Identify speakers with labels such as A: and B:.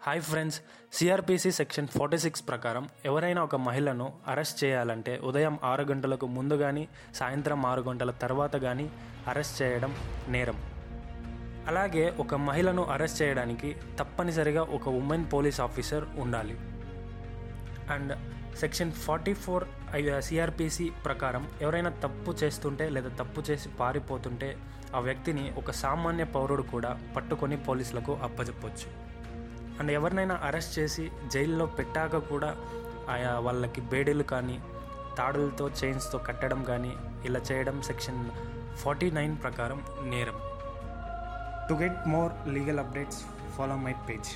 A: Hi friends CrPC section forty six ప్రకారం ఎవరైనా ఒక మహిళను అరెస్ట్ చేయాలంటే ఉదయం ఆరు గంటలకు ముందు కానీ సాయంత్రం ఆరు గంటల తర్వాత కానీ అరెస్ట్ చేయడం నేరం. అలాగే ఒక మహిళను అరెస్ట్ చేయడానికి తప్పనిసరిగా ఒక ఉమెన్ పోలీస్ ఆఫీసర్ ఉండాలి. And section forty four CrPC ప్రకారం ఎవరైనా తప్పు చేస్తుంటే లేదా తప్పు చేసి పారిపోతుంటే ఆ వ్యక్తిని ఒక సామాన్య పౌరుడు కూడా పట్టుకొని పోలీసులకు అప్పజెప్పొచ్చు. అండ్ ఎవరినైనా అరెస్ట్ చేసి జైల్లో పెట్టాక కూడా ఆయా వాళ్ళకి బేడీలు కానీ తాడులతో చైన్స్తో కట్టడం కానీ ఇలా చేయడం సెక్షన్ ఫార్టీ నైన్ ప్రకారం నేరం. To get more legal updates follow my page.